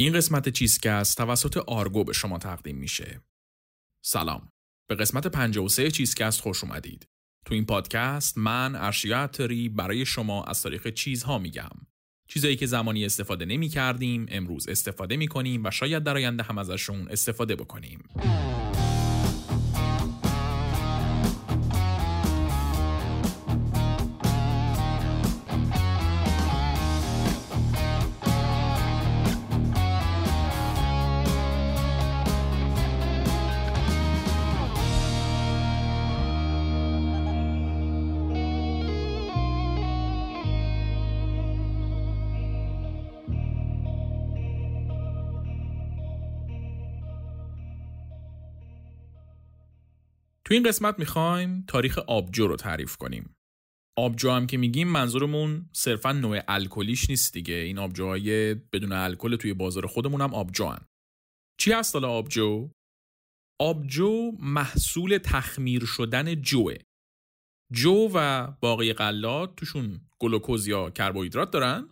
این قسمت چیزکست توسط آرگو به شما تقدیم میشه. سلام. به قسمت 53 چیزکست خوش اومدید. تو این پادکست من ارشیاتری برای شما از تاریخ چیزها میگم. چیزایی که زمانی استفاده نمی کردیم امروز استفاده می کنیم و شاید در آینده هم ازشون استفاده بکنیم. تو این قسمت می‌خوایم تاریخ آبجو رو تعریف کنیم. آبجو هم که میگیم منظورمون صرفا نوع الکلیش نیست دیگه این آبجوهای بدون الکل توی بازار خودمون هم آبجو هن. چی هست حالا آبجو؟ آبجو محصول تخمیر شدن جوه. جو و باقی غلات توشون گلوکوز یا کربوهیدرات دارن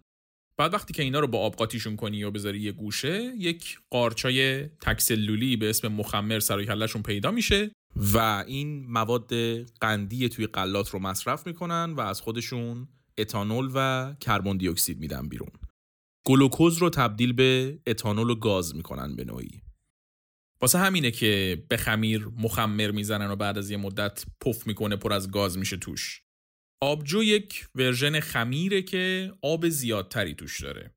بعد وقتی که اینا رو با آب قاطیشون کنی و بذاری یه گوشه یک قارچای تکسلولی به اسم مخمر سر پیدا میشه و این مواد قندی توی غلات رو مصرف می‌کنن و از خودشون اتانول و کربن دی اکسید میدن بیرون. گلوکوز رو تبدیل به اتانول و گاز می‌کنن به نوعی. واسه همینه که به خمیر مخمر می‌زنن و بعد از یه مدت پف می‌کنه پر از گاز میشه توش. آبجو یک version خمیره که آب زیادتری توش داره.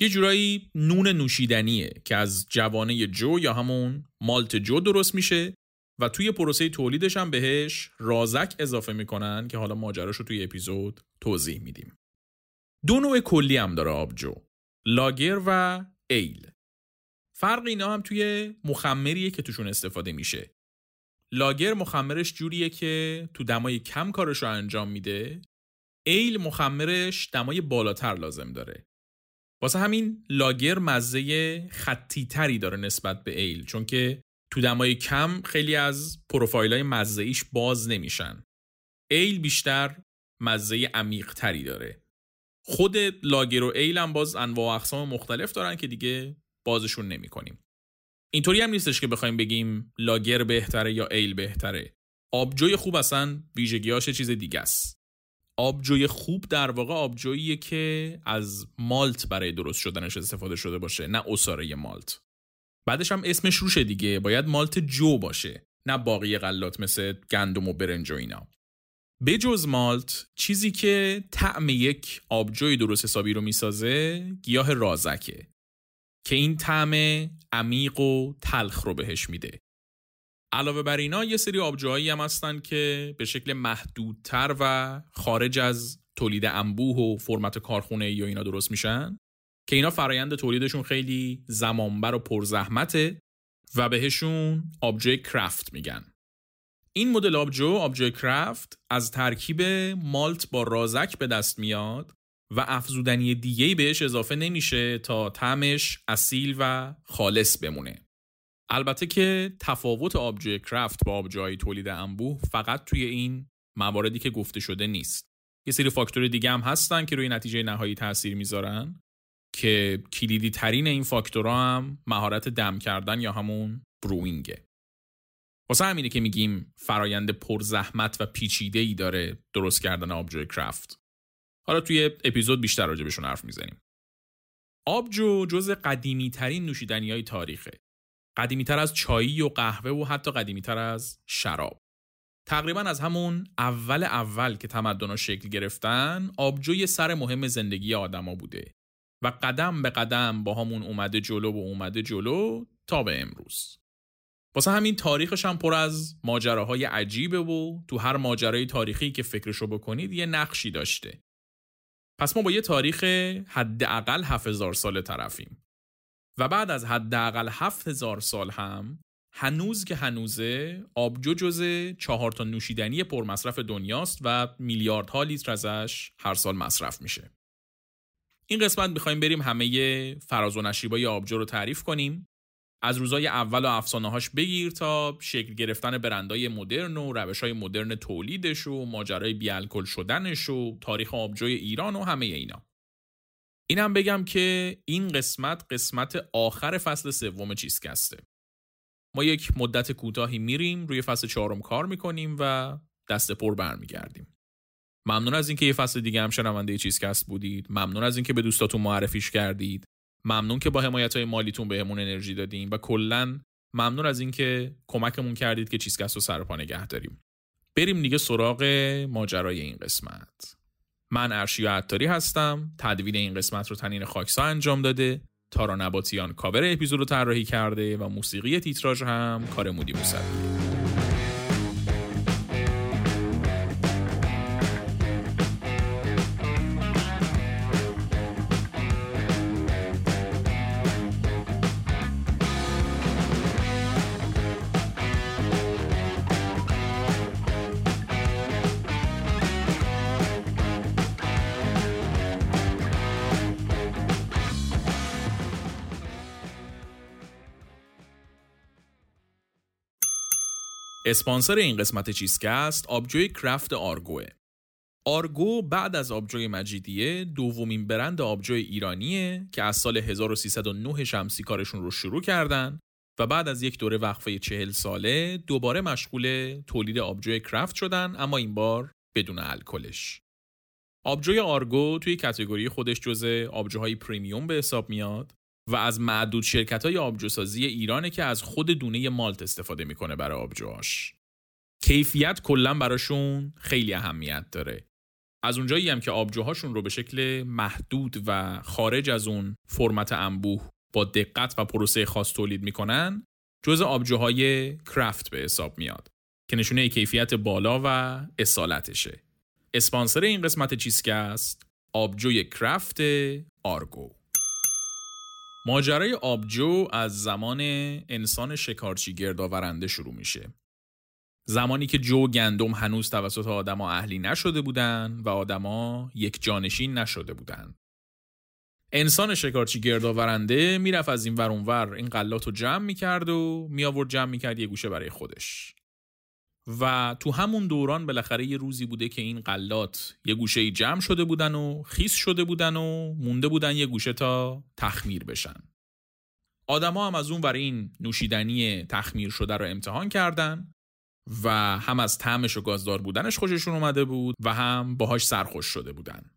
یه جورایی نون نوشیدنیه که از جوانه جو یا همون مالت جو درست میشه و توی پروسه تولیدش هم بهش رازک اضافه می‌کنن که حالا ماجراش رو توی اپیزود توضیح میدیم. دو نوع کلی هم داره آبجو. lager و ale. فرق اینا هم توی مخمریه که توشون استفاده میشه. lager مخمرش جوریه که تو دمای کم کارش رو انجام میده. ale مخمرش دمای بالاتر لازم داره. واسه همین lager مزه خطی تری داره نسبت به ale چون که تو دمای کم خیلی از پروفایل های مزه ایش باز نمیشن. ale بیشتر مزه عمیق تری داره. خود lager و ale هم باز انواع و اقسام مختلف دارن که دیگه بازشون نمی کنیم. اینطوری هم نیستش که بخوایم بگیم lager بهتره یا ale بهتره. آبجوی خوب اصلا ویژگیاش چیز دیگه است. آبجوی خوب در واقع آبجوییه که از مالت برای درست شدنش استفاده شده باشه نه عصاره مالت. بعدش هم اسمش روشه دیگه. باید مالت جو باشه نه باقی غلات مثل گندم و برنج و اینا. بجز مالت چیزی که طعم یک آبجوی درست حسابی رو می‌سازه گیاه رازکه که این طعم عمیق و تلخ رو بهش میده. علاوه بر اینا یه سری آبجوهایی هم هستن که به شکل محدودتر و خارج از تولید انبوه و فرمت کارخونه یا اینا درست میشن. که اینا فرایند تولیدشون خیلی زمانبر و پرزحمته و بهشون آبجوی کرافت میگن. این مدل آبجو آبجوی کرافت از ترکیب مالت با رازک به دست میاد و افزودنی دیگه بهش اضافه نمیشه تا طعمش اصیل و خالص بمونه. البته که تفاوت آبجوی کرافت با آبجوهای تولید انبوه فقط توی این مواردی که گفته شده نیست. یه سری فاکتور دیگه هم هستن که روی نتیجه نهایی تاثیر می‌ذارن. که کلیدی ترین این فاکتورها هم مهارت دم کردن یا همون بروینگه. واسه همینه که میگیم فرایند پرزحمت و پیچیده ای داره درست کردن آبجو کرافت. حالا توی اپیزود بیشتر راجع بهشون حرف می‌زنیم. آبجو جز قدیمی ترین نوشیدنی های تاریخه. قدیمی تر از چایی و قهوه و حتی قدیمی تر از شراب. تقریبا از همون اول اول که تمدن شکل گرفتن آبجو سر مهم زندگی آدما بوده. و قدم به قدم با همون اومده جلو و اومده جلو تا به امروز. واسه همین تاریخش هم پر از ماجراهای عجیبه و تو هر ماجرای تاریخی که فکرشو بکنید یه نقشی داشته. پس ما با یه تاریخ حداقل 7000 سال طرفیم. و بعد از حداقل 7000 سال هم هنوز که هنوزه آبجو جز چهار تا نوشیدنی پرمصرف دنیاست و میلیاردها لیتر ازش هر سال مصرف میشه. این قسمت می‌خوایم بریم همه فراز و نشیبای آبجو رو تعریف کنیم. از روزای اول و افسانه هاش بگیر تا شکل گرفتن برندهای مدرن و روش های مدرن تولیدش و ماجرای بیالکل شدنش و تاریخ آبجوی ایران و همه اینا. اینم بگم که این قسمت قسمت آخر فصل سوم چیزکسته. ما یک مدت کوتاهی میریم روی فصل چهارم کار می‌کنیم و دست پر برمیگردیم. ممنون از اینکه یه فصل دیگه هم شنونده چیزکست بودید. ممنون از اینکه به دوستاتون معرفیش کردید. ممنون که با حمایت های مالیتون بهمون انرژی دادیم و کلا ممنون از اینکه کمکمون کردید که چیزکست رو سرپا نگه داریم. بریم دیگه سراغ ماجرای این قسمت. من ارشیا عطاری هستم. تدوین این قسمت رو تنین خاکسا انجام داده. تارا نباتیان کاور اپیزود رو طراحی کرده و موسیقی تیتراژ هم کار مودی موسویه اسپانسر این قسمت چیزکست آبجوی craft آرگوه. آرگو بعد از آبجوی مجیدیه دومین برند آبجوی ایرانیه که از سال 1309 شمسی کارشون رو شروع کردن و بعد از یک دوره وقفه چهل ساله دوباره مشغول تولید آبجوی craft شدن اما این بار بدون الکلش. آبجوی آرگو توی category خودش جزء آبجوهای premium به حساب میاد و از معدود شرکت های آبجوسازی ایرانه که از خود دونه مالت استفاده می‌کنه برای آبجوهاش. کیفیت کلا براشون خیلی اهمیت داره. از اونجایی هم که آبجوهاشون رو به شکل محدود و خارج از اون فرمت انبوه با دقت و پروسه خاص تولید می‌کنن جز آبجوهای کرافت به حساب میاد که نشونه کیفیت بالا و اصالتشه. اسپانسر این قسمت چیزکست آبجوی کرافت آرگو ماجرای آبجو از زمان انسان شکارچی گردآورنده شروع میشه. زمانی که جو گندم هنوز توسط آدما اهلی نشده بودن و آدما یک جانشین نشده بودن. انسان شکارچی گردآورنده می‌رفت از این ور اونور این قلات رو جمع می‌کرد و می آورد جمع می‌کرد یه گوشه برای خودش. و تو همون دوران بالاخره یه روزی بوده که این قلات یه گوشه جمع شده بودن و خیس شده بودن و مونده بودن یه گوشه تا تخمیر بشن. آدما هم از اون برای این نوشیدنی تخمیر شده رو امتحان کردن و هم از طعمش و گازدار بودنش خوششون اومده بود و هم باهاش سرخوش شده بودن.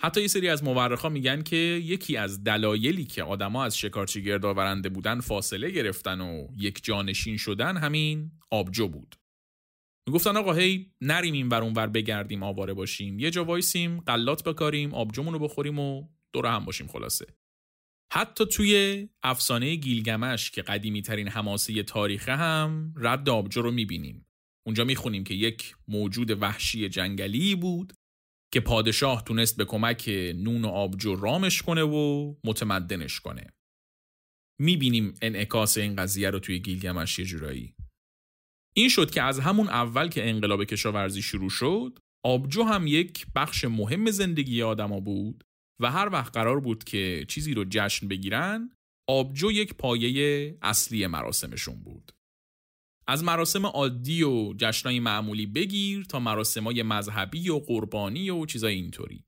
حتی یه سری از مورخا میگن که یکی از دلایلی که آدما از شکارچی گردآورنده بودن فاصله گرفتن و یک جانشین شدن همین آبجو بود. می‌گفتن آقا هی نریم این ور اونور بگردیم آواره باشیم. یه جا وایسیم قلات بکاریم آبجومون رو بخوریم و دور هم باشیم خلاصه. حتی توی افسانه گیلگمش که قدیمی ترین حماسه تاریخه هم رد آبجو رو می‌بینیم. اونجا می‌خونیم که یک موجود وحشی جنگلی بود که پادشاه تونست به کمک نون و آبجو رامش کنه و متمدنش کنه. می‌بینیم انعکاس این قضیه رو توی گیلگمش یه جورایی. این شد که از همون اول که انقلاب کشاورزی شروع شد آبجو هم یک بخش مهم زندگی آدما بود و هر وقت قرار بود که چیزی رو جشن بگیرن آبجو یک پایه اصلی مراسمشون بود. از مراسم عادی و جشنهای معمولی بگیر تا مراسمهای مذهبی و قربانی و چیزای اینطوری.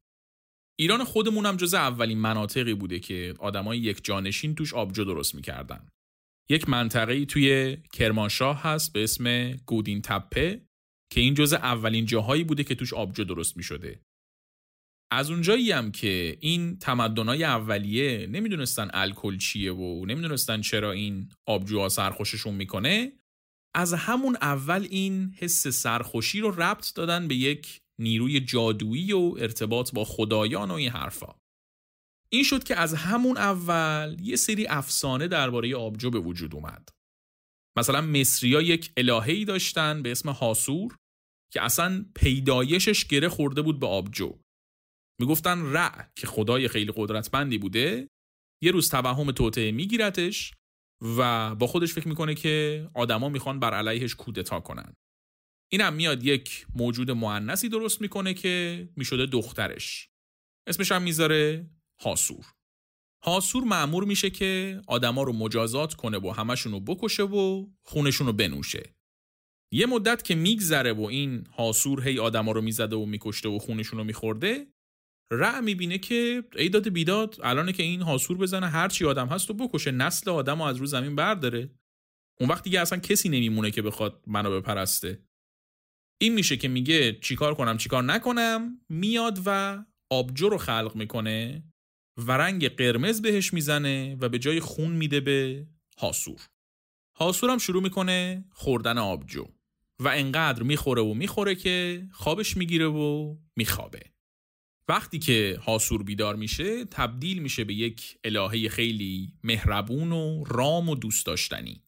ایران خودمون هم جز اولین مناطقی بوده که آدمای یک جانشین توش آبجو درست می‌کردن. یک منطقه توی کرمانشاه هست به اسم گودین تپه که این جزء اولین جاهایی بوده که توش آبجو درست می شده. از اونجایی هم که این تمدنای اولیه نمی‌دونستن الکل چیه و نمی‌دونستن چرا این آبجوها سرخوششون می‌کنه از همون اول این حس سرخوشی رو ربط دادن به یک نیروی جادویی و ارتباط با خدایان و این حرفا این شد که از همون اول یه سری افسانه درباره آبجو به وجود اومد. مثلا مصریا یک الهه‌ای داشتن به اسم حاسور که اصلا پیدایشش گره خورده بود به آبجو. می‌گفتن رع که خدای خیلی قدرتمندی بوده یه روز توهم توطعه میگیرتش و با خودش فکر می‌کنه که آدما می‌خوان بر علیهش کودتا کنن. اینم میاد یک موجود معنسی درست می‌کنه که می‌شده دخترش. اسمش هم می‌ذاره هاسور هاسور معمور میشه که آدما رو مجازات کنه و همشون رو بکشه و خونشون رو بنوشه. یه مدت که میگذره و این هاسور هی آدما رو می‌زده و میکشته و خونشون رو میخورده رع می‌بینه که ایداد بیداد الانه که این حاسور بزنه هر چی آدم هست و بکشه نسل آدم رو از رو زمین برداره. اون وقت دیگه اصلا کسی نمیمونه که بخواد منو بپرسته. این میشه که میگه چیکار کنم چیکار نکنم میاد و آبجو رو خلق می‌کنه و رنگ قرمز بهش می‌زنه و به جای خون میده به حاسور. حاسور هم شروع می‌کنه خوردن آبجو و انقدر می‌خوره و می‌خوره که خوابش می‌گیره و میخوابه. وقتی که حاسور بیدار میشه تبدیل میشه به یک الهه خیلی مهربون و رام و دوست داشتنی.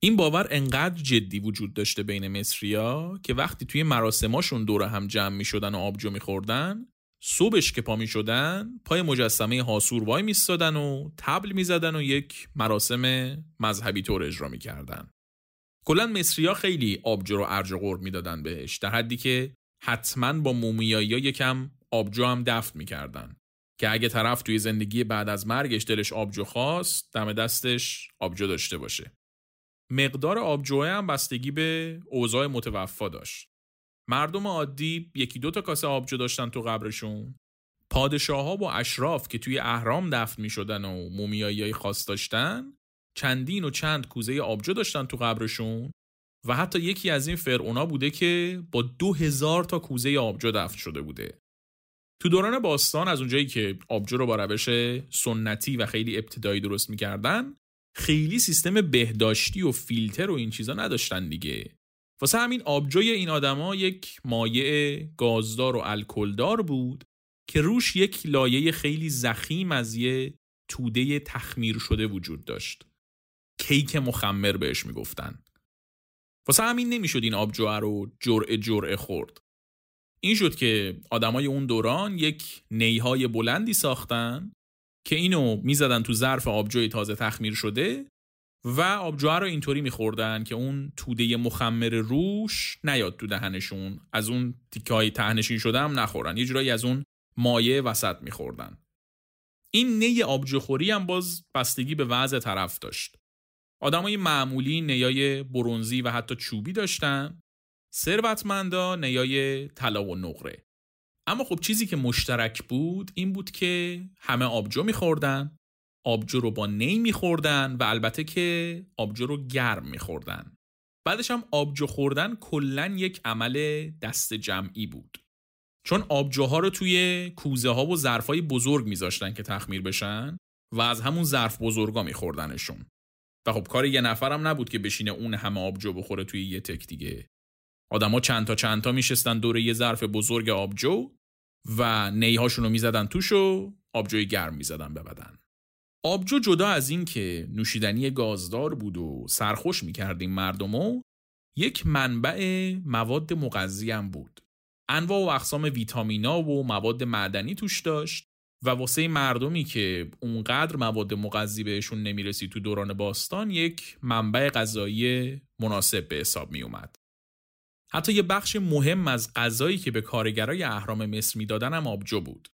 این باور انقدر جدی وجود داشته بین مصریا که وقتی توی مراسماشون دور هم جمع می شدن و آبجو می خوردن صبحش که پا می شدن پای مجسمه حاسور وای می و تبل می زدن و یک مراسم مذهبی طور اجرا می کردن. کلا مصریا خیلی آبجو رو ارج قرب می‌دادن بهش در حدی که حتما با مومیایی یکم آبجو هم دفت می‌کردن. که اگه طرف توی زندگی بعد از مرگش دلش آبجو خواست دم دستش آبجو داشته باشه. مقدار آبجوه هم بستگی به اوضاع متوفا داشت. مردم عادی یکی دو تا کاسه آبجو داشتن تو قبرشون. پادشاه ها و اشراف که توی اهرام دفن می شدن و مومیایی خاص داشتن چندین و چند کوزه آبجو داشتن تو قبرشون و حتی یکی از این فرعونا بوده که با دو هزار تا کوزه آبجو دفن شده بوده. تو دوران باستان از اونجایی که آبجو رو با روش سنتی و خیلی ابتدایی درست می‌کردن خیلی سیستم بهداشتی و فیلتر و این چیزا نداشتن دیگه. واسه همین آبجوی این آدما یک مایع گازدار و الکلدار بود که روش یک لایه خیلی زخیم از یه توده تخمیر شده وجود داشت. کیک مخمر بهش می‌گفتن. واسه همین نمی‌شد این آبجوه رو جرعه جرعه خورد. این شد که آدمای اون دوران یک نیهای بلندی ساختن که اینو می‌زدن تو ظرف آبجوی تازه تخمیر شده و آبجوه رو اینطوری میخوردن که اون توده مخمر روش نیاد تو دهنشون. از اون تیکه های تهنشین شده هم نخورن. یه جورایی از اون مایه وسط میخوردن. این نی آبجوخوری هم باز بستگی به وضع طرف داشت. آدمای معمولی نیای برونزی و حتی چوبی داشتن. ثروتمندا نیای طلا و نقره. اما خب چیزی که مشترک بود این بود که همه آبجو میخوردن. آبجو رو با نی میخوردن و البته که آبجو رو گرم میخوردن. بعدش هم آبجو خوردن کلا یک عمل دست جمعی بود. چون آبجوها رو توی کوزه ها و ظرف های بزرگ میذاشتن که تخمیر بشن و از همون ظرف بزرگا میخوردنشون. و خب کار یه نفرم نبود که بشینه اون همه آبجو بخوره توی یه تک دیگه. آدما چند تا چند تا میشستن دور یه ظرف بزرگ آبجو و نیهاشون رو می‌زدن توش و آبجوی گرم می‌زدن به بدن. آبجو جدا از این که نوشیدنی گازدار بود و سرخوش می‌کردیم مردمو یک منبع مواد مغذی هم بود انواع و اقسام ویتامینا و مواد معدنی توش داشت و واسه مردمی که اونقدر مواد مغذی بهشون نمی‌رسی تو دوران باستان یک منبع غذایی مناسب به حساب می اومد. حتی یه بخش مهم از غذایی که به کارگرای اهرام مصر می‌دادن هم آبجو بود.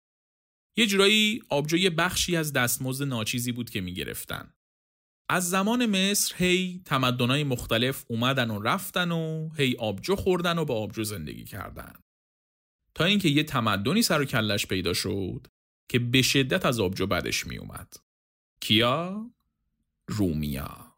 یه جورایی آبجو بخشی از دستمزد ناچیزی بود که می‌گرفتن. از زمان مصر هی تمدنای مختلف اومدن و رفتن و هی آبجو خوردن و با آبجو زندگی کردن. تا اینکه یه تمدنی سر و کلش پیدا شد که به شدت از آبجو بدش می اومد. کیا؟ رومیا.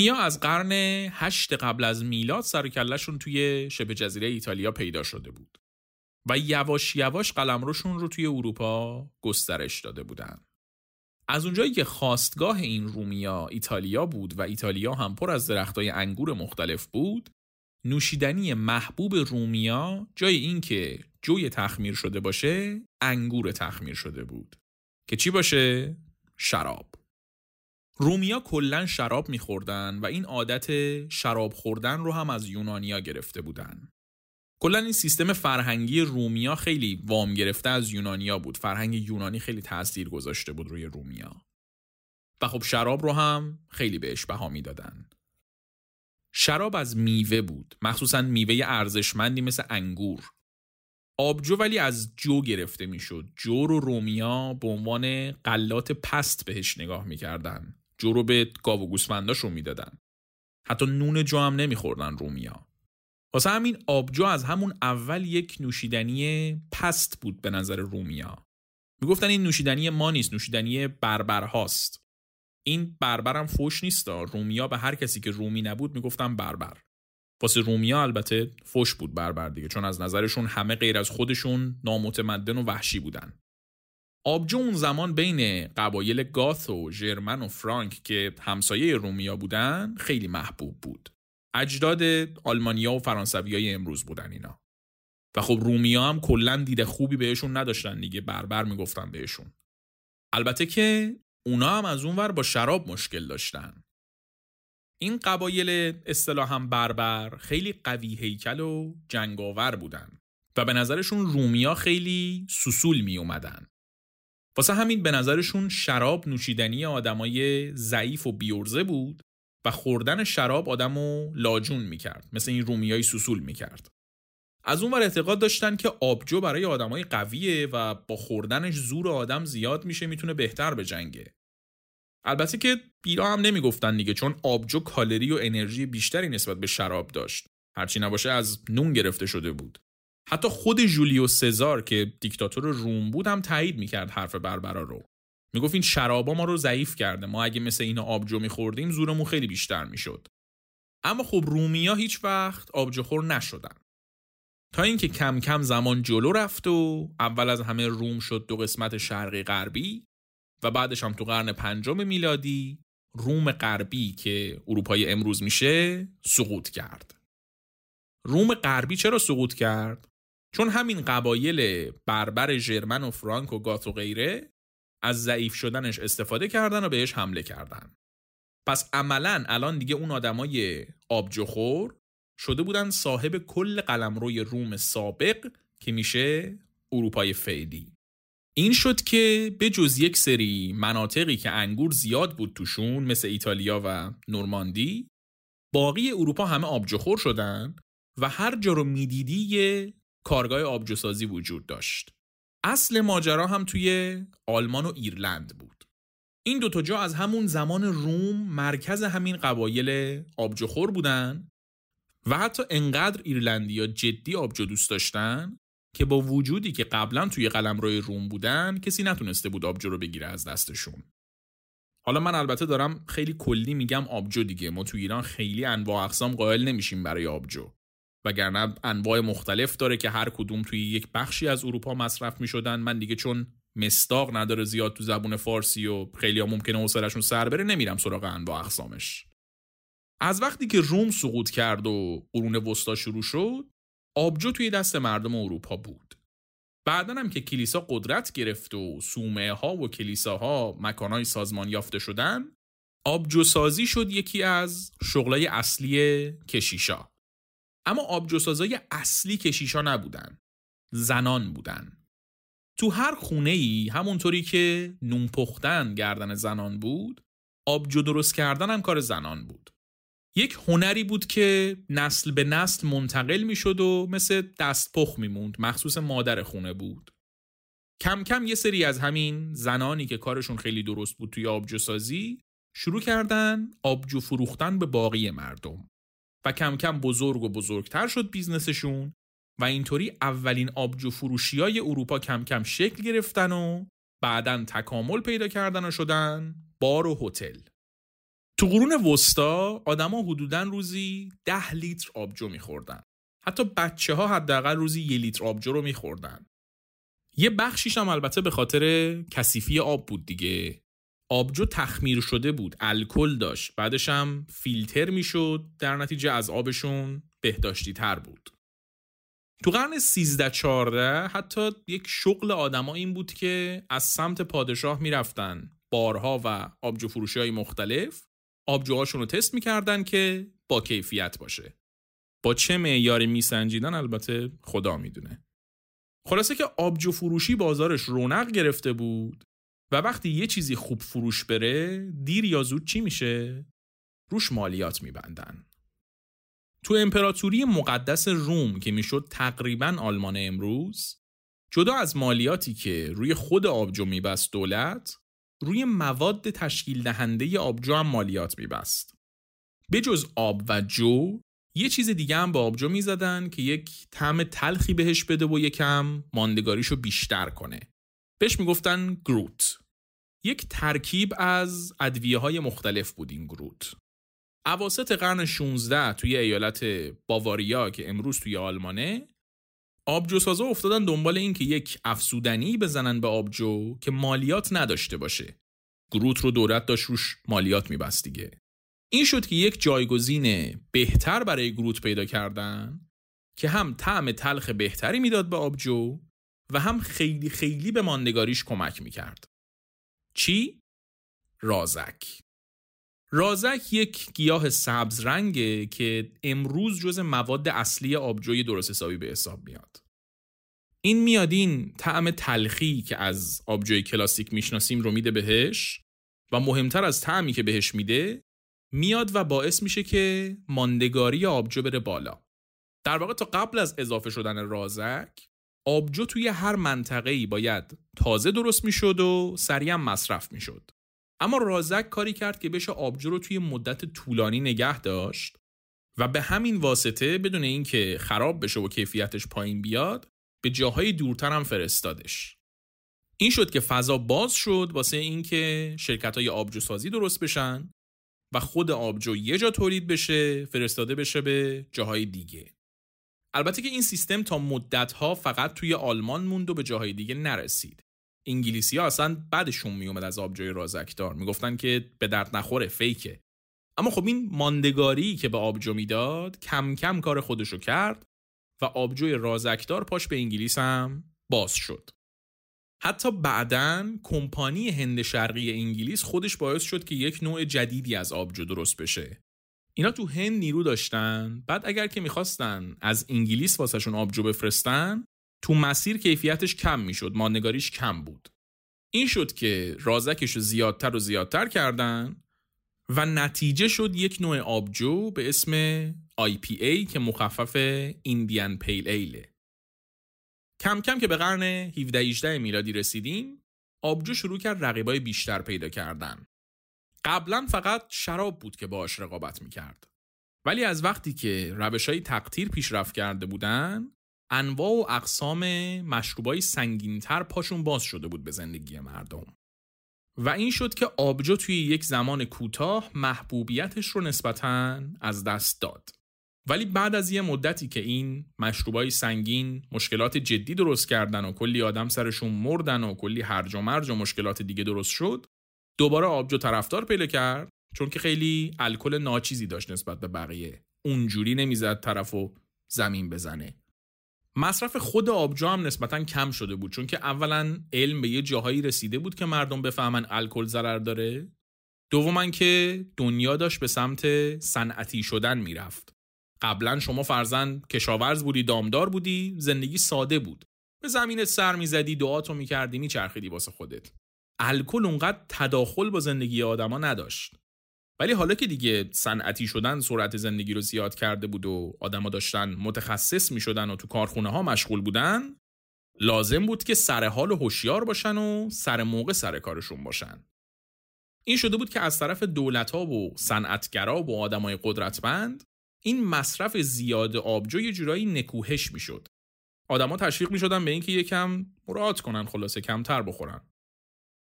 رومیا از قرن هشت قبل از میلاد سر کلشون توی شبه جزیره ایتالیا پیدا شده بود و یواش یواش قلمروشون رو توی اروپا گسترش داده بودن. از اونجایی که خواستگاه این رومیا ایتالیا بود و ایتالیا هم پر از درختای انگور مختلف بود نوشیدنی محبوب رومیا جای اینکه جوی تخمیر شده باشه انگور تخمیر شده بود. که چی باشه؟ شراب. رومیا کلا شراب میخوردن و این عادت شراب خوردن رو هم از یونانیا گرفته بودن. کلا این سیستم فرهنگی رومیا خیلی وام گرفته از یونانیا بود. فرهنگ یونانی خیلی تاثیر گذاشته بود روی رومیا. و خب شراب رو هم خیلی بهش بها می‌دادن. شراب از میوه بود. مخصوصا میوه ارزشمندی مثل انگور. آبجو ولی از جو گرفته می‌شد. جو رو رومیا به عنوان قلات پست بهش نگاه می‌کردن. جو رو به گاو و گوسفنداشون می‌دادن. حتی نون جو هم نمیخوردن رومیا. واسه همین آبجو از همون اول یک نوشیدنی پست بود به نظر رومیا. می‌گفتن این نوشیدنی ما نیست نوشیدنی بربر هاست. این بربرم فوش نیست رومیا به هر کسی که رومی نبود می‌گفتن بربر. واسه رومیا البته فوش بود بربر دیگه چون از نظرشون همه غیر از خودشون نامتمدن و وحشی بودن. آبجو اون زمان بین قبایل گاث و ژرمن و فرانک که همسایه رومیا بودن خیلی محبوب بود. اجداد آلمانیا و فرانسوی امروز بودن اینا. و خب رومیا هم کلا دید خوبی بهشون نداشتن دیگه بربر می‌گفتن بهشون. البته که اونا هم از اونور با شراب مشکل داشتن. این قبایل اصطلاحا بربر خیلی قوی هیکل و جنگاور بودن و به نظرشون رومیا خیلی سوسول می اومدن. واسه همین به نظرشون شراب نوشیدنی آدمای ضعیف و بیورزه بود و خوردن شراب آدمو لاجون می‌کرد مثل این رومیای سوسول می‌کرد. از اون اعتقاد داشتن که آبجو برای آدمای قویه و با خوردنش زور آدم زیاد میشه می‌تونه بهتر به جنگه. البته که بیرا هم نمی‌گفتن دیگه چون آبجو کالری و انرژی بیشتری نسبت به شراب داشت. هرچی نباشه از نون گرفته شده بود. حتی خود جولیو سزار که دیکتاتور روم بود هم تایید می‌کرد حرف بربرا رو می‌گفت این شرابا ما رو ضعیف کرده ما اگه مثل اینا آبجو میخوردیم زورمون خیلی بیشتر می‌شد اما خب رومیا هیچ وقت آبجوخور نشدن تا اینکه کم کم زمان جلو رفت و اول از همه روم شد دو قسمت شرقی غربی و بعدش هم تو قرن پنجم میلادی روم غربی که اروپای امروز میشه سقوط کرد. روم غربی چرا سقوط کرد؟ چون همین قبایل بربر ژرمن و فرانک و گات و غیره از ضعیف شدنش استفاده کردن و بهش حمله کردن. پس عملا الان دیگه اون آدمای آبجوخور شده بودن صاحب کل قلمروی روم سابق که میشه اروپای فعلی. این شد که به جز یک سری مناطقی که انگور زیاد بود توشون مثل ایتالیا و نورماندی باقی اروپا همه آبجوخور شدن و هر جا رو می‌دیدی یه کارگاه آبجوسازی وجود داشت. اصل ماجرا هم توی آلمان و ایرلند بود. این دوتا جا از همون زمان روم مرکز همین قبایل آبجوخور بودن و حتی انقدر ایرلندیا جدی آبجو دوست داشتن که با وجودی که قبلا توی قلمروی روم بودن کسی نتونسته بود آبجو رو بگیره از دستشون. حالا من البته دارم خیلی کلی میگم آبجو دیگه. ما تو ایران خیلی انواع اقسام قائل نمیشیم برای آبجو. وگرنه انواع مختلف داره که هر کدوم توی یک بخشی از اروپا مصرف می‌شدن من دیگه چون مستاق نداره زیاد تو زبون فارسی و خیلی ها ممکنه حوصلهشون سر بره نمیرم سراغ انواع اقسامش از وقتی که روم سقوط کرد و قرون وسطا شروع شد آبجو توی دست مردم اروپا بود. بعدا هم که کلیسا قدرت گرفت و سومه ها و کلیساها مکانهای سازمان یافته شدن آبجو سازی شد یکی از شغلای اصلی کشیشا. اما آبجوسازای اصلی کشیشا نبودن. زنان بودن. تو هر خونه ای همونطوری که نون پختن گردن زنان بود آبجو درست کردن هم کار زنان بود. یک هنری بود که نسل به نسل منتقل می شد و مثل دستپخت می موند مخصوص مادر خونه بود کم کم یه سری از همین زنانی که کارشون خیلی درست بود توی آبجو سازی شروع کردن آبجو فروختن به باقی مردم و کم کم بزرگ و بزرگتر شد business شون و اینطوری اولین آبجو فروشی های اروپا کم کم شکل گرفتن و بعدا تکامل پیدا کردن و شدن بار و هتل تو قرون وسطا آدما حدودا روزی ده لیتر آبجو میخوردن. حتی بچه ها حداقل روزی یه لیتر آبجو رو میخوردن. یه بخشیش هم البته به خاطر کثیفی آب بود دیگه. آبجو تخمیر شده بود، الکل داشت، بعدش هم فیلتر می‌شد، در نتیجه از آبشون بهداشتی تر بود. تو قرن 13 14 حتی یک شغل آدما این بود که از سمت پادشاه می‌رفتن. بارها و آبجو فروشی های مختلف آبجوهاشون رو تست می‌کردن که با کیفیت باشه. با چه معیاری میسنجیدن البته خدا می‌دونه. خلاصه که آبجو فروشی بازارش رونق گرفته بود. و وقتی یه چیزی خوب فروش بره دیر یا زود چی میشه؟ روش مالیات میبندن. تو امپراتوری مقدس روم که می‌شد تقریبا آلمان امروز جدا از مالیاتی که روی خود آبجو میبست دولت روی مواد تشکیل دهنده آبجو هم مالیات میبست. جز آب و جو یه چیز دیگه هم به آبجو می‌زدن که یک طعم تلخی بهش بده و یکم ماندگاریشو بیشتر کنه. بهش می‌گفتن گروت. یک ترکیب از ادویه های مختلف بود این گروت اواسط قرن 16 توی ایالت باواریا که امروز توی آلمانه آبجوسازا افتادن دنبال این که یک افسودنی بزنن به آبجو که مالیات نداشته باشه. گروت رو دولت داشت روش مالیات میبست دیگه. این شد که یک جایگزین بهتر برای گروت پیدا کردن که هم طعم تلخ بهتری می‌داد به آبجو و هم خیلی خیلی به ماندگاریش کمک می‌کرد. چی؟ رازک. رازک یک گیاه سبز رنگه که امروز جز مواد اصلی آبجوی درست حسابی به حساب میاد. این میادین طعم تلخی که از آبجوی کلاسیک می‌شناسیم رو میده بهش و مهمتر از طعمی که بهش میده میاد و باعث میشه که ماندگاری آبجو بره بالا. در واقع تا قبل از اضافه شدن رازک آبجو توی هر منطقه‌ای باید تازه درست می‌شد و سریع مصرف می‌شد. اما رازک کاری کرد که بشه آبجو رو توی مدت طولانی نگه داشت و به همین واسطه بدون اینکه خراب بشه و کیفیتش پایین بیاد به جاهای دورتر هم فرستادش این شد که فضا باز شد واسه اینکه شرکت های آبجو سازی درست بشن و خود آبجو یه جا تولید بشه فرستاده بشه به جاهای دیگه البته که این سیستم تا مدت ها فقط توی آلمان موند و به جاهای دیگه نرسید. انگلیسی ها اصلا بعدشون میومد از آبجوی رازکدار. می‌گفتن که به درد نخوره فیکه. اما خب این ماندگاری که به آبجو می‌داد کم کم کار خودشو کرد و آبجوی رازکدار پاش به انگلیس هم باز شد. حتی بعدا کمپانی هند شرقی انگلیس خودش باعث شد که یک نوع جدیدی از آبجو درست بشه. اینا تو هند نیرو داشتن. بعد اگر که می‌خواستن از انگلیس واسهشون آبجو بفرستن تو مسیر کیفیتش کم می‌شد ماندگاریش کم بود. این شد که رازکش رو زیادتر و زیادتر کردن و نتیجه شد یک نوع آبجو به اسم IPA که مخفف ایندیان پیل ایله کم کم که به قرن 17 18 میلادی رسیدیم آبجو شروع کرد رقیبای بیشتر پیدا کردن. قبلا فقط شراب بود که باش رقابت می‌کرد. ولی از وقتی که روش های تقطیر پیشرفت کرده بودن انواع و اقسام مشروبای سنگینتر پاشون باز شده بود به زندگی مردم. و این شد که آبجو توی یک زمان کوتاه محبوبیتش رو نسبتا از دست داد. ولی بعد از یه مدتی که این مشروبای سنگین مشکلات جدی درست کردن و کلی آدم سرشون مردن و کلی هرج و مرج و مشکلات دیگه درست شد دوباره آبجو طرفدار پیدا کرد چون که خیلی الکل ناچیزی داشت نسبت به بقیه. اونجوری نمی‌زد طرف و زمین بزنه. مصرف خود آبجو هم نسبتا کم شده بود چون که اولا علم به یه جاهایی رسیده بود که مردم بفهمن الکل ضرر داره. دوما که دنیا داشت به سمت صنعتی شدن می‌رفت. قبلا شما فرزن کشاورز بودی دامدار بودی زندگی ساده بود. به زمین سر می‌زدی دعاتو می‌کردی میچرخیدی واسه خودت. الکل اونقدر تداخل با زندگی آدما نداشت ولی حالا که دیگه صنعتی شدن سرعت زندگی رو زیاد کرده بود و آدما داشتن متخصص می شدن و تو کارخونه ها مشغول بودن لازم بود که سر حال و هوشیار باشن و سر موقع سر کارشون باشن این شده بود که از طرف دولت ها و صنعتگرا و آدمای قدرتمند این مصرف زیاد آبجو یه جورایی نکوهش می‌شد. آدما تشویق می شدن به اینکه یکم مراعات کنن خلاصه کمتر بخورن.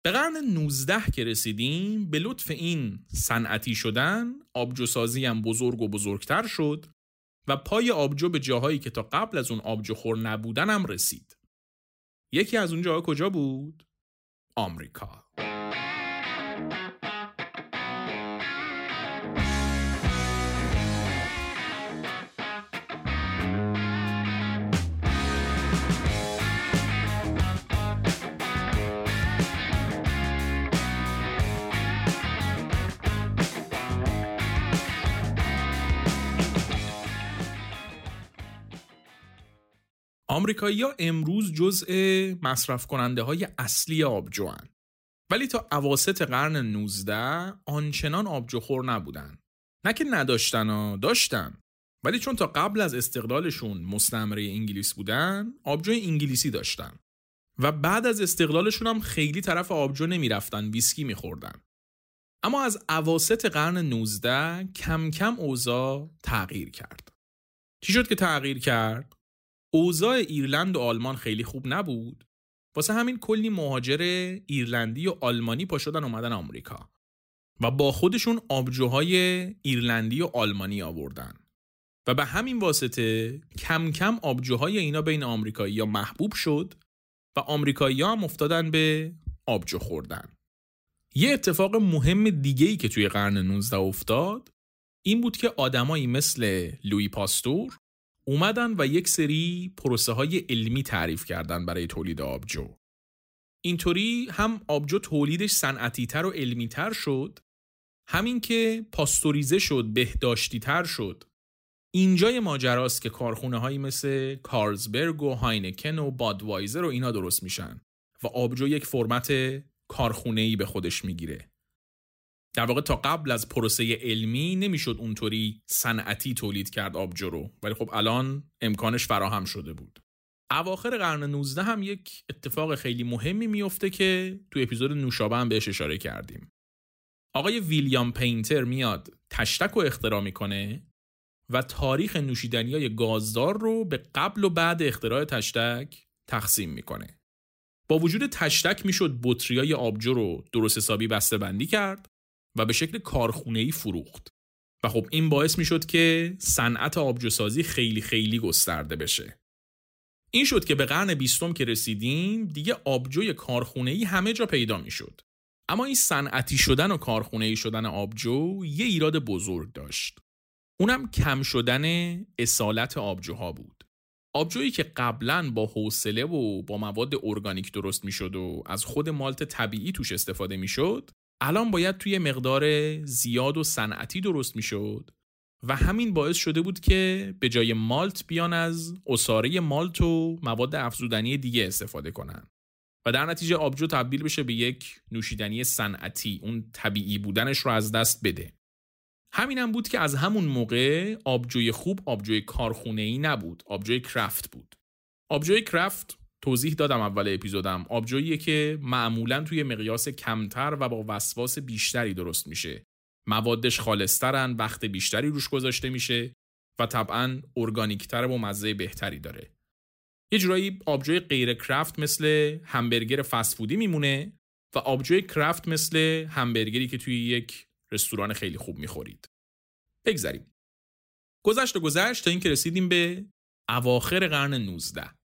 به قرن 19 که رسیدیم به لطف این صنعتی شدن آبجوسازی هم بزرگ و بزرگتر شد و پای آبجو به جاهایی که تا قبل از اون آبجو خور نبودن هم رسید. یکی از اون جاها کجا بود؟ آمریکا. آمریکایی‌ها امروز جزء مصرف کننده های اصلی آبجو هن. ولی تا اواسط قرن 19 آنچنان آبجوخور نبودن. نه که نداشتن ها داشتن. ولی چون تا قبل از استقلالشون مستعمره انگلیس بودن آبجو انگلیسی داشتن. و بعد از استقلالشون هم خیلی طرف آبجو نمی‌رفتن ویسکی میخوردن. اما از اواسط قرن 19 کم کم اوضاع تغییر کرد. چی شد که تغییر کرد؟ اوضاع ایرلند و آلمان خیلی خوب نبود. واسه همین کلی مهاجر ایرلندی و آلمانی پا شدن اومدن آمریکا. و با خودشون آبجوهای ایرلندی و آلمانی آوردن. و به همین واسطه کم کم آبجوهای اینا بین آمریکایی یا محبوب شد و آمریکایی هم افتادن به آبجو خوردن. یه اتفاق مهم دیگه ای که توی قرن 19 افتاد این بود که آدمایی مثل لوی پاستور اومدن و یک سری پروسه های علمی تعریف کردن برای تولید آبجو. اینطوری هم آبجو تولیدش صنعتی تر و علمی تر شد همین که پاستوریزه شد بهداشتی تر شد اینجای ماجراست که کارخونه هایی مثل کارلزبرگ و هاینکن و بادوایزر و اینا درست میشن و آبجو یک فرمت کارخونه ای به خودش می‌گیره. در واقع تا قبل از پروسه علمی نمی‌شد اونطوری صنعتی تولید کرد آبجو رو ولی خب الان امکانش فراهم شده بود. اواخر قرن 19 هم یک اتفاق خیلی مهمی میفته که تو اپیزود نوشابه هم بهش اشاره کردیم. آقای ویلیام پینتر میاد تشتک رو اختراع می‌کنه و تاریخ نوشیدنی های گازدار رو به قبل و بعد اختراع تشتک تقسیم می‌کنه. با وجود تشتک می‌شد بطریای آبجو رو درست حسابی بسته بندی کرد و به شکل کارخونه‌ای فروخت. و خب این باعث می‌شد که صنعت آبجوسازی خیلی خیلی گسترده بشه. این شد که به قرن بیستم که رسیدیم دیگه آبجوی کارخونه‌ای همه جا پیدا می‌شد. اما این صنعتی شدن و کارخونه‌ای شدن آبجو یه ایراد بزرگ داشت. اونم کم شدن اصالت آبجوها بود. آبجویی که قبلا با حوصله و با مواد ارگانیک درست می‌شد و از خود مالت طبیعی توش استفاده می‌شد الان باید توی مقدار زیاد و صنعتی درست می‌شد و همین باعث شده بود که به جای مالت بیان از اساره مالت و مواد افزودنی دیگه استفاده کنن. و در نتیجه آبجو تبدیل بشه به یک نوشیدنی صنعتی اون طبیعی بودنش رو از دست بده. همینم بود که از همون موقع آبجوی خوب آبجوی کارخونه ای نبود آبجوی کرافت بود. آبجوی کرافت توضیح دادم اول اپیزودم آبجوییه که معمولا توی مقیاس کمتر و با وسواس بیشتری درست میشه موادش خالصترن وقت بیشتری روش گذاشته میشه و طبعا ارگانیکتر و مزه بهتری داره یه جورایی آبجوی غیر کرافت مثل همبرگر فسفودی میمونه و آبجوی کرافت مثل همبرگری که توی یک رستوران خیلی خوب می‌خورید. بگذریم. گذشت و گذشت تا اینکه رسیدیم به اواخر قرن 19.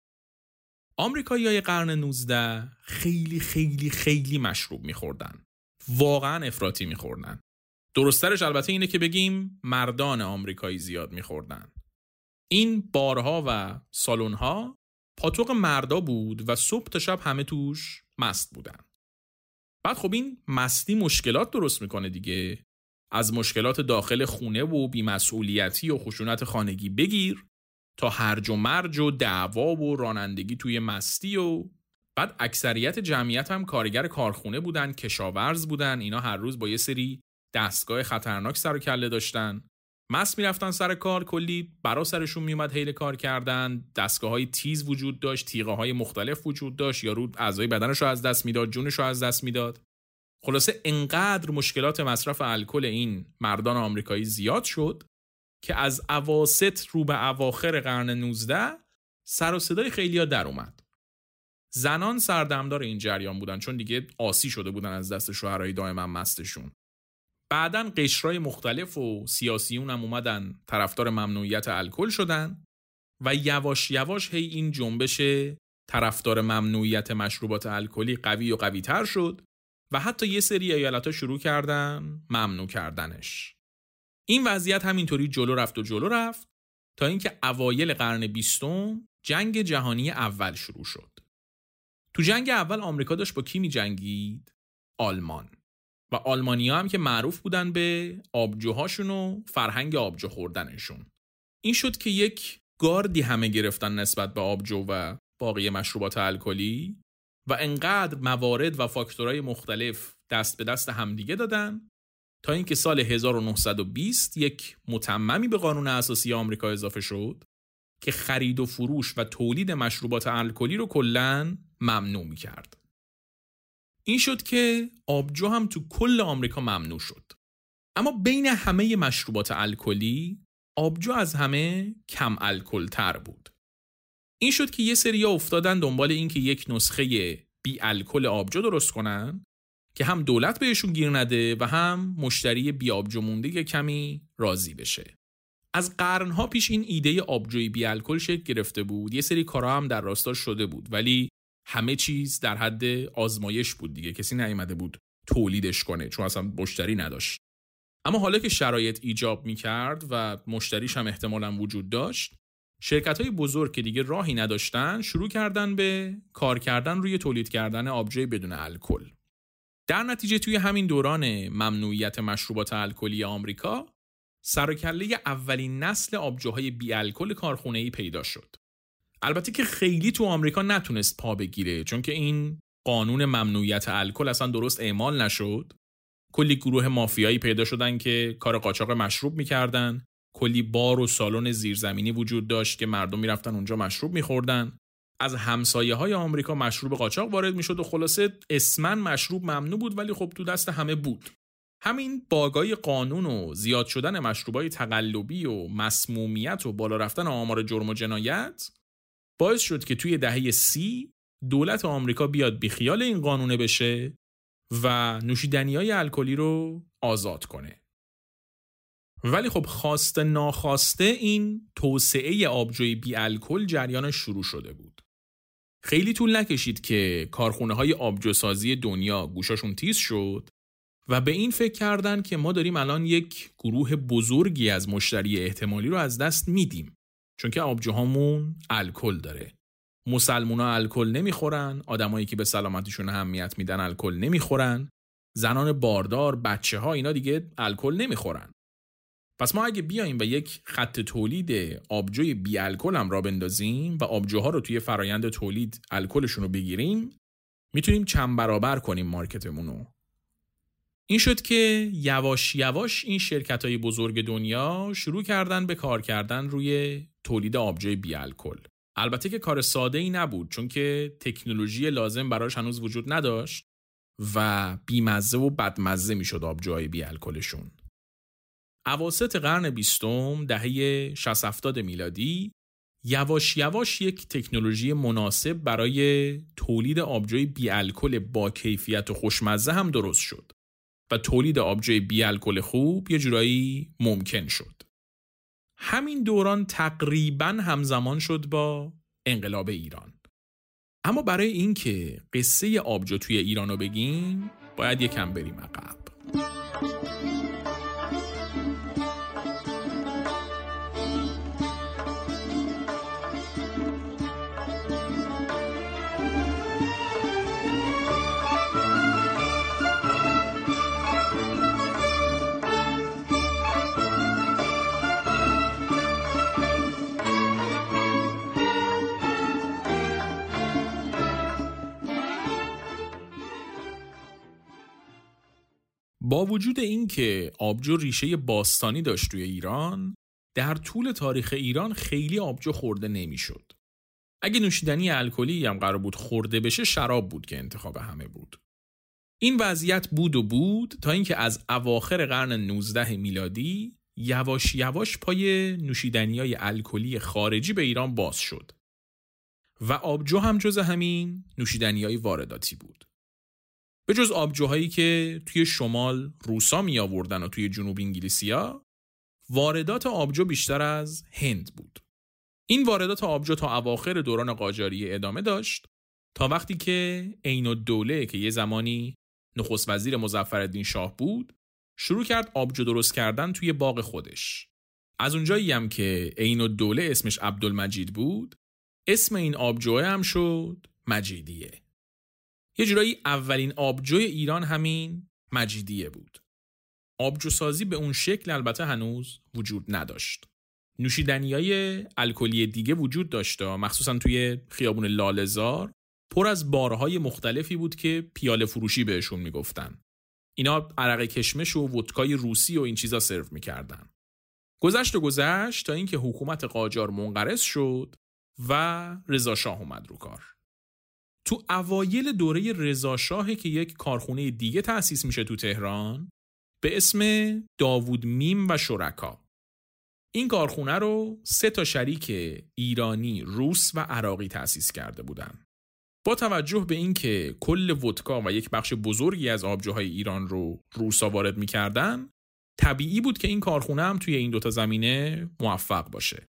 آمریکایی های قرن 19 خیلی خیلی خیلی مشروب میخوردن. واقعا افراطی میخوردن. درسترش البته اینه که بگیم مردان آمریکایی زیاد میخوردن. این بارها و سالن‌ها پاتوق مردا بود و صبح تا شب همه توش مست بودن. بعد خب این مستی مشکلات درست می‌کنه دیگه از مشکلات داخل خونه و بیمسئولیتی و خشونت خانگی بگیر تا هرج و مرج و دعوا و رانندگی توی مستی و بعد اکثریت جمعیت هم کارگر کارخونه بودن کشاورز بودن اینا هر روز با یه سری دستگاه خطرناک سر و کله داشتن. مست می‌رفتن سر کار کلی برا سرشون میومد حیل کار کردن دستگاه های تیز وجود داشت تیغه های مختلف وجود داشت یا رو اعضای بدنش رو از دست می‌داد جونش رو از دست می‌داد. خلاصه انقدر مشکلات مصرف الکل این مردان آمریکایی زیاد شد که از اواسط رو به اواخر قرن 19 سر و صدای خیلی در اومد. زنان سردمدار این جریان بودن چون دیگه آسی شده بودن از دست شوهرای دائما مستشون. بعدا قشرهای مختلف و سیاسیون هم اومدن طرفدار ممنوعیت الکل شدن و یواش یواش هی این جنبش طرفدار ممنوعیت مشروبات الکلی قوی و قوی تر شد و حتی یه سری ایالت ها شروع کردن ممنوع کردنش. این وضعیت همینطوری جلو رفت و جلو رفت تا اینکه اوایل قرن بیستم جنگ جهانی اول شروع شد. تو جنگ اول آمریکا داشت با کی می جنگید؟ آلمان. و آلمانیا هم که معروف بودن به آبجوهاشون و فرهنگ آبجو خوردنشون. این شد که یک گاردی همه گرفتن نسبت به آبجو و باقی مشروبات الکلی و انقدر موارد و فاکتورهای مختلف دست به دست همدیگه دادن تا اینکه سال 1920 یک متممی به قانون اساسی آمریکا اضافه شد که خرید و فروش و تولید مشروبات الکلی رو کلا ممنوع می کرد. این شد که آبجو هم تو کل آمریکا ممنوع شد. اما بین همه مشروبات الکلی آبجو از همه کم الکل تر بود. این شد که یه سری افتادن دنبال اینکه یک نسخه بی الکل آبجو درست کنن که هم دولت بهشون گیر نده و هم مشتری بی آبجو مونده کمی راضی بشه. از قرنها پیش این ایده آبجوی بی الکل شکل گرفته بود. یه سری کارا هم در راستاش شده بود ولی همه چیز در حد آزمایش بود دیگه کسی نیامده بود تولیدش کنه چون اصلا مشتری نداشت. اما حالا که شرایط ایجاب می کرد و مشتریش هم احتمالا وجود داشت شرکت های بزرگ که دیگه راهی نداشتن شروع کردن به کار کردن روی تولید کردن آبجوی بدون الکل. در نتیجه توی همین دوران ممنوعیت مشروبات الکلی آمریکا سرکله اولین نسل آبجوهای بی الکل کارخونه ای پیدا شد. البته که خیلی تو آمریکا نتونست پا بگیره چون که این قانون ممنوعیت الکل اصلا درست اعمال نشد. کلی گروه مافیایی پیدا شدن که کار قاچاق مشروب می‌کردن. کلی بار و سالن زیرزمینی وجود داشت که مردم می‌رفتن اونجا مشروب میخوردن. از همسایه های آمریکا مشروب قاچاق وارد می‌شد و خلاصه اسمن مشروب ممنوع بود ولی خب تو دست همه بود. همین باگای قانون و زیاد شدن مشروبای تقلبی و مسمومیت و بالا رفتن آمار جرم و جنایت باعث شد که توی دهه سی دولت آمریکا بیاد بیخیال این قانونه بشه و نوشیدنی های الکلی رو آزاد کنه. ولی خب خواسته ناخواسته این توسعه آبجوی بی الکل جریان شروع شده بود. خیلی طول نکشید که کارخونه های آبجوسازی دنیا گوشاشون تیز شد و به این فکر کردن که ما داریم الان یک گروه بزرگی از مشتری احتمالی رو از دست میدیم. چون که آبجوهامون الکل داره. مسلمونا الکل نمی‌خورن آدمایی که به سلامتیشون اهمیت میدن الکل نمی‌خورن زنان باردار بچه ها اینا دیگه الکل نمی‌خورن. پس ما اگه بیایم و یک خط تولید آبجوی بی الکل هم را بندازیم و آبجوها رو توی فرایند تولید الکلشون رو بگیریم می‌تونیم چند برابر کنیم مارکتمون رو. این شد که یواش یواش این شرکت های بزرگ دنیا شروع کردن به کار کردن روی تولید آبجوی بی الکل البته که کار ساده ای نبود چون که تکنولوژی لازم براش هنوز وجود نداشت و بیمزه و بدمزه می‌شد آبجوهای بی الکلشون اواسط قرن بیستم دهه 60 میلادی یواش یواش یک تکنولوژی مناسب برای تولید آبجوی بی الکل با کیفیت و خوشمزه هم درست شد و تولید آبجوی بی الکل خوب یه جورایی ممکن شد. همین دوران تقریبا همزمان شد با انقلاب ایران. اما برای اینکه قصه آبجو توی ایران بگیم باید یکم بریم عقب. با وجود اینکه آبجو ریشه باستانی داشت توی ایران در طول تاریخ ایران خیلی آبجو خورده نمی‌شد. اگه نوشیدنی الکلی هم قرار بود خورده بشه شراب بود که انتخاب همه بود. این وضعیت بود و بود تا اینکه از اواخر قرن 19 میلادی یواش یواش پای نوشیدنی های الکلی خارجی به ایران باز شد و آبجو هم جز همین نوشیدنی های وارداتی بود. به جز آبجوهایی که توی شمال روسا می آوردن و توی جنوب انگلیسیا واردات آبجو بیشتر از هند بود. این واردات آبجو تا اواخر دوران قاجاری ادامه داشت تا وقتی که عین الدوله که یه زمانی نخست وزیر مظفرالدین شاه بود شروع کرد آبجو درست کردن توی باغ خودش. از اونجایی هم که عین الدوله اسمش عبدالمجید بود اسم این آبجوه هم شد مجیدیه. یه جورایی اولین آبجوی ایران همین مجیدیه بود. آبجوسازی به اون شکل البته هنوز وجود نداشت. نوشیدنی های الکلی دیگه وجود داشته مخصوصا توی خیابون لالزار پر از بارهای مختلفی بود که پیاله فروشی بهشون می‌گفتن اینا عرق کشمش و ودکای روسی و این چیزا سرو می‌کردن گذشت و گذشت تا اینکه حکومت قاجار منقرض شد و رضا شاه اومد رو کار تو اوایل دوره رضا که یک کارخونه دیگه تأسیس میشه تو تهران به اسم داوود میم و شرکا این کارخونه رو سه تا شریک ایرانی، روس و عراقی تأسیس کرده بودن. با توجه به اینکه کل ودکا و یک بخش بزرگی از آبجوهای ایران رو روسا وارد می‌کردن طبیعی بود که این کارخونه هم توی این دوتا زمینه موفق باشه.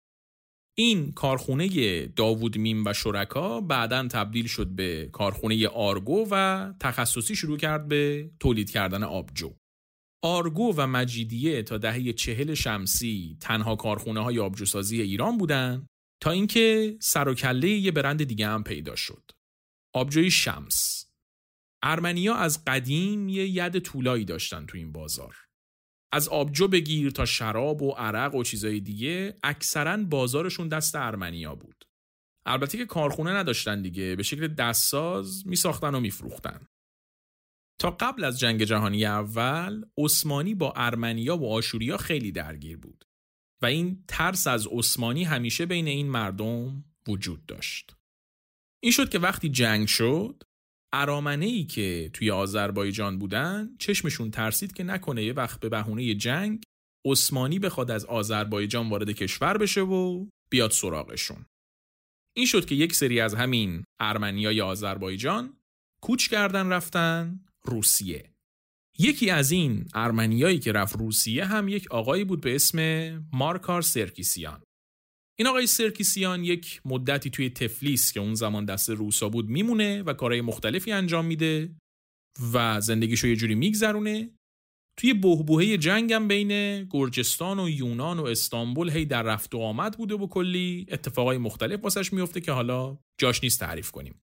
این کارخونه داوود میم و شرکا بعدا تبدیل شد به کارخونه آرگو و تخصصی شروع کرد به تولید کردن آبجو. آرگو و مجیدیه تا دهه چهل شمسی تنها کارخونه های آبجوسازی ایران بودن تا اینکه سر و کله یه برند دیگه هم پیدا شد. آبجوی شمس. ارمنیا از قدیم یه ید طولایی داشتن تو این بازار. از آبجو بگیر تا شراب و عرق و چیزای دیگه اکثرا بازارشون دست ارمنیا بود. البته که کارخونه نداشتن دیگه به شکل دستساز می ساختن و میفروختن. تا قبل از جنگ جهانی اول عثمانی با ارمنیا و آشوریا خیلی درگیر بود و این ترس از عثمانی همیشه بین این مردم وجود داشت. این شد که وقتی جنگ شد ارامنه ای که توی آذربایجان بودن چشمشون ترسید که نکنه یه وقت به بهونه جنگ عثمانی بخواد از آذربایجان وارد کشور بشه و بیاد سراغشون. این شد که یک سری از همین ارمنیای آذربایجان کوچ کردن رفتن روسیه. یکی از این ارمنیایی که رفت روسیه هم یک آقایی بود به اسم مارکار سرکیسیان. این آقای سرکیسیان یک مدتی توی تفلیس که اون زمان دست روسا بود میمونه و کارهای مختلفی انجام میده و زندگیشو یه جوری میگذرونه. توی بهبوهه جنگم بین گرجستان و یونان و استانبول هی در رفت و آمد بوده و کلی اتفاقای مختلف واسش میفته که حالا جاش نیست تعریف کنیم.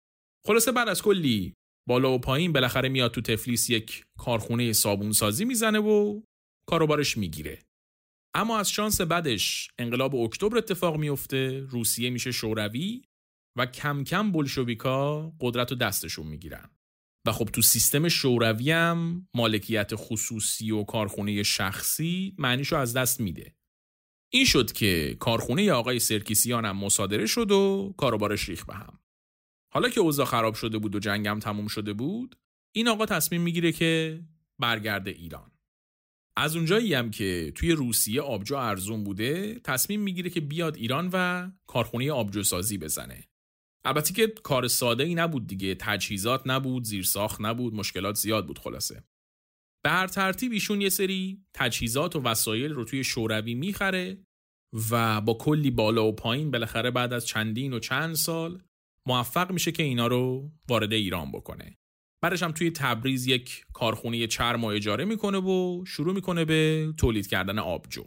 خلاصه بعد از کلی بالا و پایین بالاخره میاد تو تفلیس یک کارخونه صابون سازی می‌زنه و کاروبارش می‌گیره. اما از شانس بدش انقلاب اکتبر اتفاق میفته روسیه میشه شوروی و کم کم بلشویکا قدرت رو دستشون می‌گیرن. و خب تو سیستم شوروی هم مالکیت خصوصی و کارخونه شخصی معنیشو از دست میده. این شد که کارخونه آقای سرکیسیان هم مصادره شد و کاروبارش ریخ به هم. حالا که اوضاع خراب شده بود و جنگم تموم شده بود این آقا تصمیم می‌گیره که برگرده ایران. از اونجایی هم که توی روسیه آبجو ارزون بوده تصمیم می‌گیره که بیاد ایران و کارخونه آبجو سازی بزنه. البته که کار ساده ای نبود دیگه تجهیزات نبود زیرساخت نبود مشکلات زیاد بود خلاصه. به هر ترتیب ایشون یه سری تجهیزات و وسایل رو توی شوروی می‌خره و با کلی بالا و پایین بالاخره بعد از چندین و چند سال موفق میشه که اینا رو وارد ایران بکنه. بعدش هم توی تبریز یک کارخونه چرم و اجاره می‌کنه و شروع می‌کنه به تولید کردن آبجو.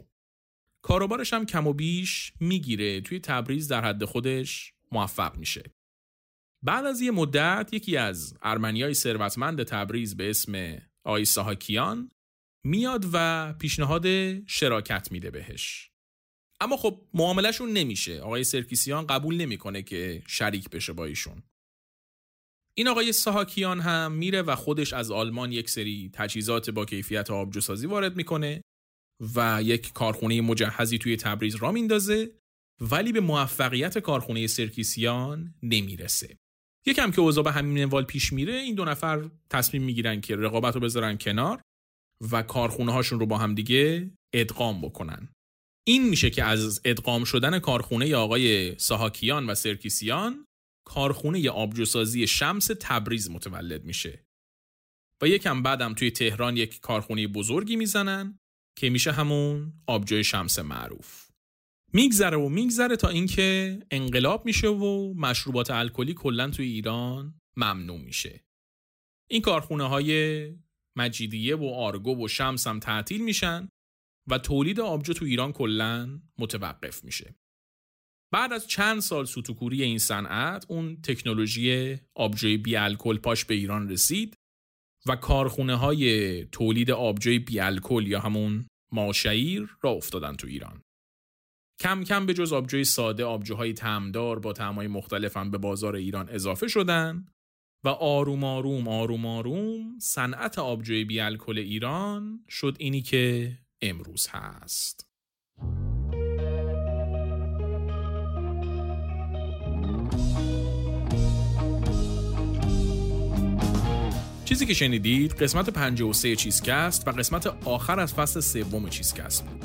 کاروبارش هم کم و بیش می‌گیره. توی تبریز در حد خودش موفق میشه. بعد از یه مدت یکی از ارمنیای ثروتمند تبریز به اسم آقای ساهاکیان میاد و پیشنهاد شراکت میده بهش. اما خب معاملهشون نمیشه. آقای سرکیسیان قبول نمی‌کنه که شریک بشه با ایشون. این آقای ساهاکیان هم میره و خودش از آلمان یک سری تجهیزات با کیفیت آبجوسازی وارد می‌کنه و یک کارخونه مجهزی توی تبریز را میندازه ولی به موفقیت کارخونه سرکیسیان نمی‌رسه. یکم که اوضاع به همین منوال پیش میره این دو نفر تصمیم می‌گیرن که رقابت رو بذارن کنار و کارخونه هاشون رو با هم دیگه ادغام بکنن. این میشه که از ادغام شدن کارخونه آقای ساهاکیان و سرکیسیان کارخونه آبجوسازی شمس تبریز متولد میشه. و یکم بعدم توی تهران یک کارخونه بزرگی می‌زنن که میشه همون آبجوی شمس معروف. میگذره و میگذره تا اینکه انقلاب میشه و مشروبات الکلی کلا توی ایران ممنوع میشه. این کارخونه های مجیدیه و آرگو و شمس هم تعطیل میشن و تولید آبجو تو ایران کلا متوقف میشه. بعد از چند سال سوتوکوری این صنعت اون تکنولوژی آبجوی بی الکل پاش به ایران رسید و کارخونه های تولید آبجوی بی الکل یا همون ماشعیر را افتادن تو ایران کم کم به جز آبجوی ساده آبجوهای تمدار با طعمای مختلف هم به بازار ایران اضافه شدن و آروم آروم آروم آروم صنعت آبجوی بی الکل ایران شد اینی که امروز هست. چیزی که شنیدید قسمت 53 چیزکست و قسمت آخر از فصل سوم چیزکست بود.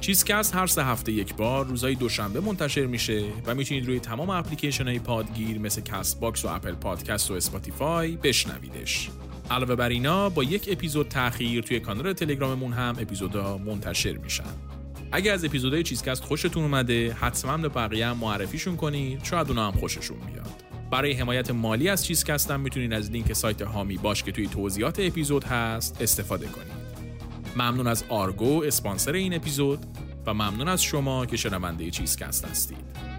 چیزکست هر سه هفته یک بار روزای دوشنبه منتشر میشه و می‌تونید روی تمام اپلیکیشن های پادگیر مثل Castbox و Apple Podcast و Spotify بشنویدش. علاوه بر اینا با یک اپیزود تاخیر توی کانال تلگراممون هم اپیزودا منتشر میشن. اگه از اپیزودهای چیزکست خوشتون اومده حتما به بقیه هم معرفیشون کنید شاید اونا هم خوششون بیاد. برای حمایت مالی از چیزکست هم می‌تونید از لینک سایت هامی باش که توی توضیحات اپیزود هست استفاده کنید. ممنون از آرگو اسپانسر این اپیزود و ممنون از شما که شنونده چیزکست هستید.